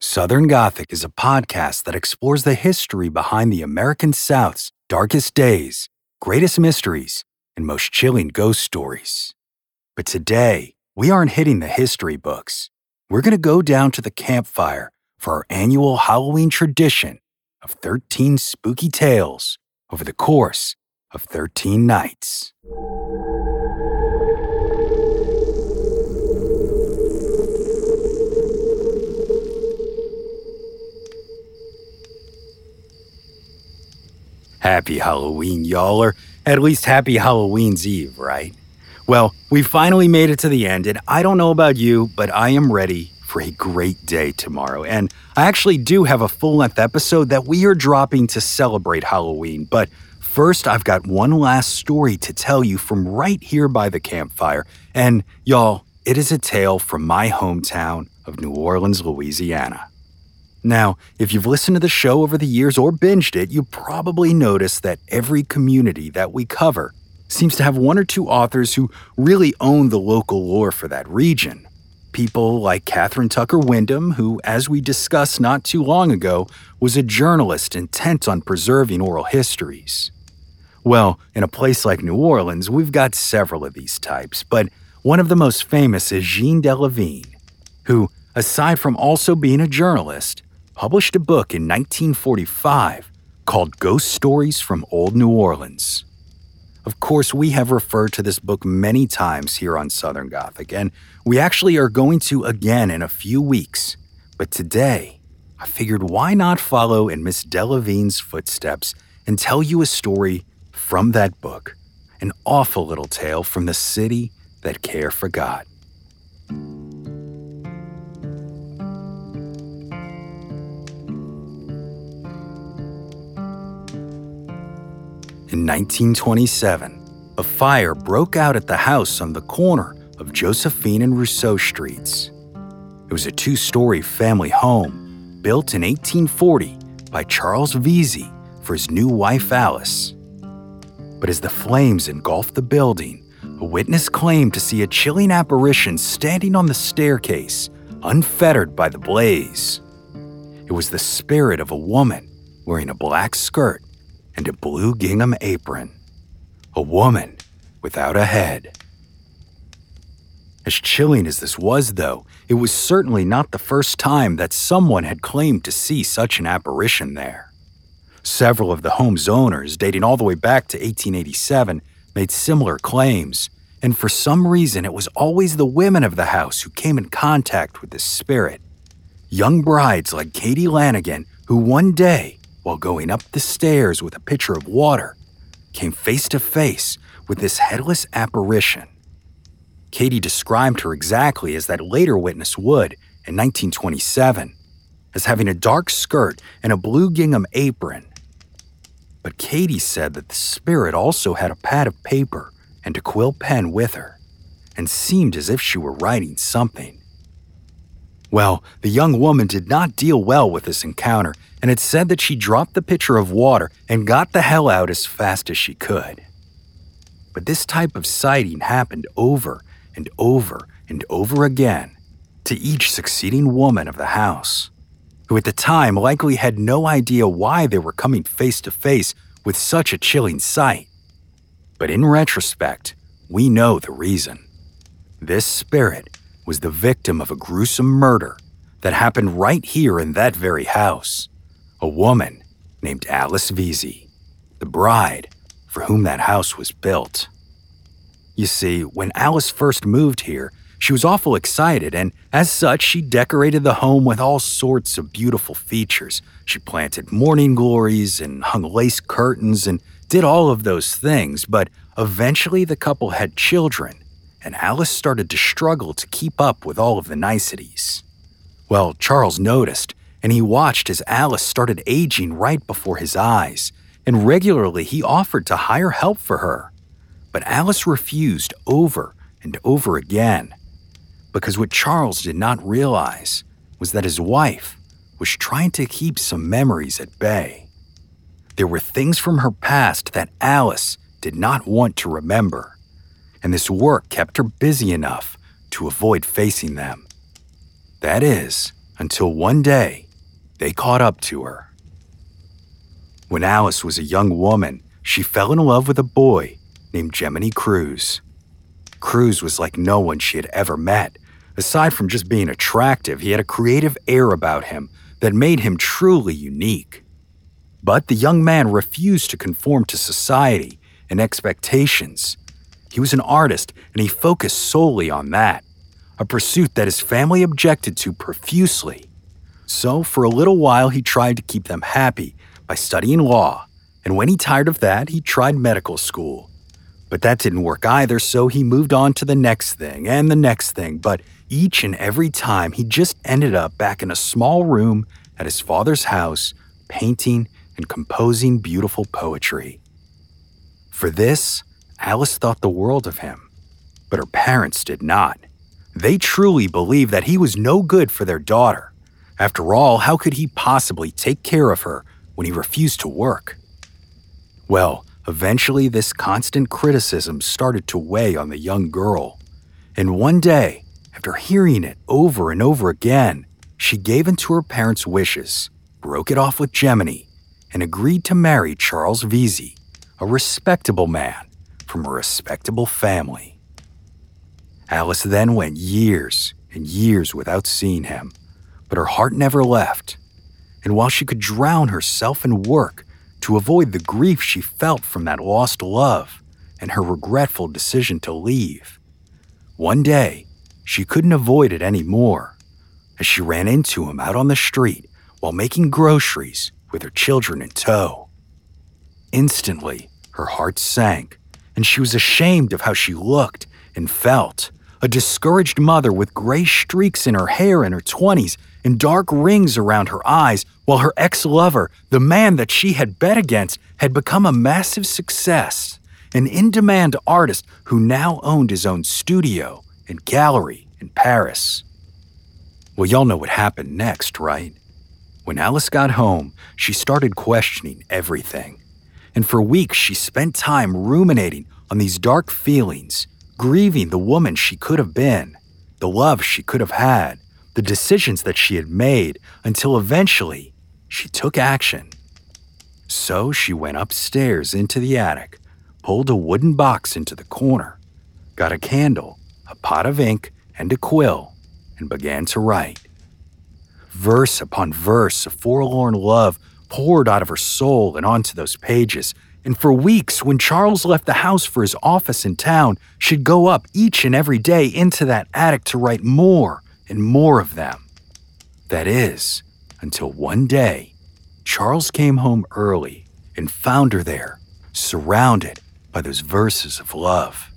Southern Gothic is a podcast that explores the history behind the American South's darkest days, greatest mysteries, and most chilling ghost stories. But today, we aren't hitting the history books. We're going to go down to the campfire for our annual Halloween tradition of 13 spooky tales over the course of 13 nights. Happy Halloween, y'all, or at least happy Halloween's Eve, right? Well, we finally made it to the end, and I don't know about you, but I am ready for a great day tomorrow. And I actually do have a full length episode that we are dropping to celebrate Halloween. But first, I've got one last story to tell you from right here by the campfire. And y'all, it is a tale from my hometown of New Orleans, Louisiana. Now, if you've listened to the show over the years or binged it, you probably noticed that every community that we cover seems to have one or two authors who really own the local lore for that region. People like Kathryn Tucker Windham, who, as we discussed not too long ago, was a journalist intent on preserving oral histories. Well, in a place like New Orleans, we've got several of these types, but one of the most famous is Jeanne Delavigne, who, aside from also being a journalist, published a book in 1945 called Ghost Stories from Old New Orleans. Of course, we have referred to this book many times here on Southern Gothic, and we actually are going to again in a few weeks. But today, I figured why not follow in Miss Delavigne's footsteps and tell you a story from that book, an awful little tale from the city that care forgot. In 1927, a fire broke out at the house on the corner of Josephine and Rousseau Streets. It was a two story family home built in 1840 by Charles Vesey for his new wife Alice. But as the flames engulfed the building, a witness claimed to see a chilling apparition standing on the staircase, unfettered by the blaze. It was the spirit of a woman wearing a black skirt and a blue gingham apron. A woman without a head. As chilling as this was, though, it was certainly not the first time that someone had claimed to see such an apparition there. Several of the home's owners, dating all the way back to 1887, made similar claims, and for some reason it was always the women of the house who came in contact with this spirit. Young brides like Katie Lanigan, who one day while going up the stairs with a pitcher of water, came face to face with this headless apparition. Katie described her exactly as that later witness would in 1927, as having a dark skirt and a blue gingham apron. But Katie said that the spirit also had a pad of paper and a quill pen with her, and seemed as if she were writing something. Well, the young woman did not deal well with this encounter, and it said that she dropped the pitcher of water and got the hell out as fast as she could. But this type of sighting happened over and over and over again to each succeeding woman of the house, who at the time likely had no idea why they were coming face to face with such a chilling sight. But in retrospect, we know the reason. This spirit was the victim of a gruesome murder that happened right here in that very house. A woman named Alice Vesey, the bride for whom that house was built. You see, when Alice first moved here, she was awful excited, and as such, she decorated the home with all sorts of beautiful features. She planted morning glories and hung lace curtains and did all of those things, but eventually the couple had children, and Alice started to struggle to keep up with all of the niceties. Well, Charles noticed, and he watched as Alice started aging right before his eyes, and regularly he offered to hire help for her. But Alice refused over and over again because what Charles did not realize was that his wife was trying to keep some memories at bay. There were things from her past that Alice did not want to remember, and this work kept her busy enough to avoid facing them. That is, until one day they caught up to her. When Alice was a young woman, she fell in love with a boy named Gemini Cruz. Cruz was like no one she had ever met. Aside from just being attractive, he had a creative air about him that made him truly unique. But the young man refused to conform to society and expectations. He was an artist and he focused solely on that, a pursuit that his family objected to profusely. So, for a little while, he tried to keep them happy by studying law, and when he tired of that, he tried medical school. But that didn't work either, so he moved on to the next thing and the next thing. But each and every time, he just ended up back in a small room at his father's house, painting and composing beautiful poetry. For this, Alice thought the world of him, but her parents did not. They truly believed that he was no good for their daughter. After all, how could he possibly take care of her when he refused to work? Well, Eventually, this constant criticism started to weigh on the young girl. And one day, after hearing it over and over again, she gave in to her parents' wishes, broke it off with Gemini, and agreed to marry Charles Vesey, a respectable man from a respectable family. Alice then went years and years without seeing him, but her heart never left. And while she could drown herself in work to avoid the grief she felt from that lost love and her regretful decision to leave. One day, she couldn't avoid it anymore as she ran into him out on the street while making groceries with her children in tow. Instantly, her heart sank, and she was ashamed of how she looked and felt. A discouraged mother with gray streaks in her hair in her 20s and dark rings around her eyes, while her ex lover, the man that she had bet against, had become a massive success, an in demand artist who now owned his own studio and gallery in Paris. Well, y'all know what happened next, right? When Alice got home, she started questioning everything. And for weeks, she spent time ruminating on these dark feelings, grieving the woman she could have been, the love she could have had, the decisions that she had made until eventually she took action. So she went upstairs into the attic, pulled a wooden box into the corner, got a candle, a pot of ink, and a quill, and began to write. Verse upon verse of forlorn love poured out of her soul and onto those pages. And for weeks, when Charles left the house for his office in town, she'd go up each and every day into that attic to write more and more of them. That is, until one day, Charles came home early and found her there, surrounded by those verses of love.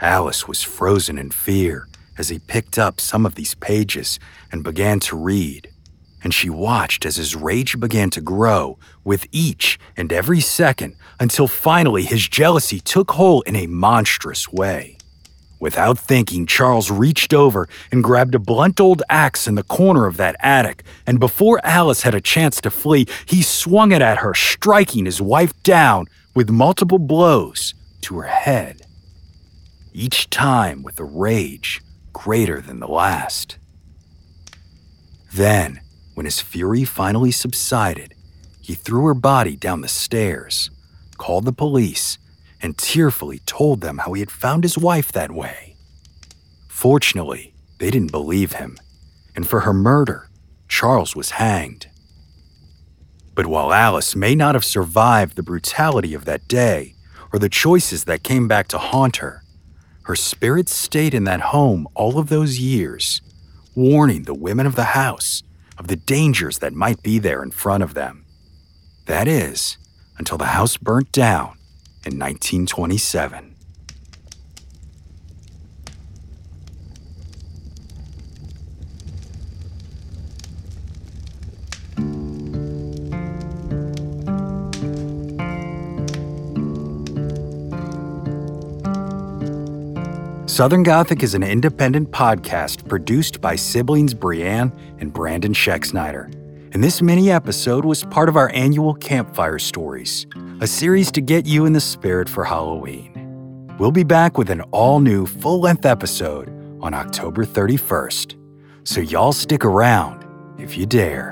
Alice was frozen in fear as he picked up some of these pages and began to read, and she watched as his rage began to grow with each and every second until finally his jealousy took hold in a monstrous way. Without thinking, Charles reached over and grabbed a blunt old axe in the corner of that attic, and before Alice had a chance to flee, he swung it at her, striking his wife down with multiple blows to her head. Each time with a rage greater than the last. Then, when his fury finally subsided, he threw her body down the stairs, called the police, and tearfully told them how he had found his wife that way. Fortunately, they didn't believe him, and for her murder, Charles was hanged. But while Alice may not have survived the brutality of that day or the choices that came back to haunt her, her spirit stayed in that home all of those years, warning the women of the house of the dangers that might be there in front of them. That is, until the house burnt down in 1927. Southern Gothic is an independent podcast produced by siblings Brianne and Brandon Schexnayder. And this mini episode was part of our annual Campfire Stories, a series to get you in the spirit for Halloween. We'll be back with an all new full length episode on October 31st. So y'all stick around if you dare.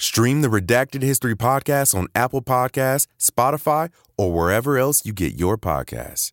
Stream the Redacted History Podcast on Apple Podcasts, Spotify, or wherever else you get your podcasts.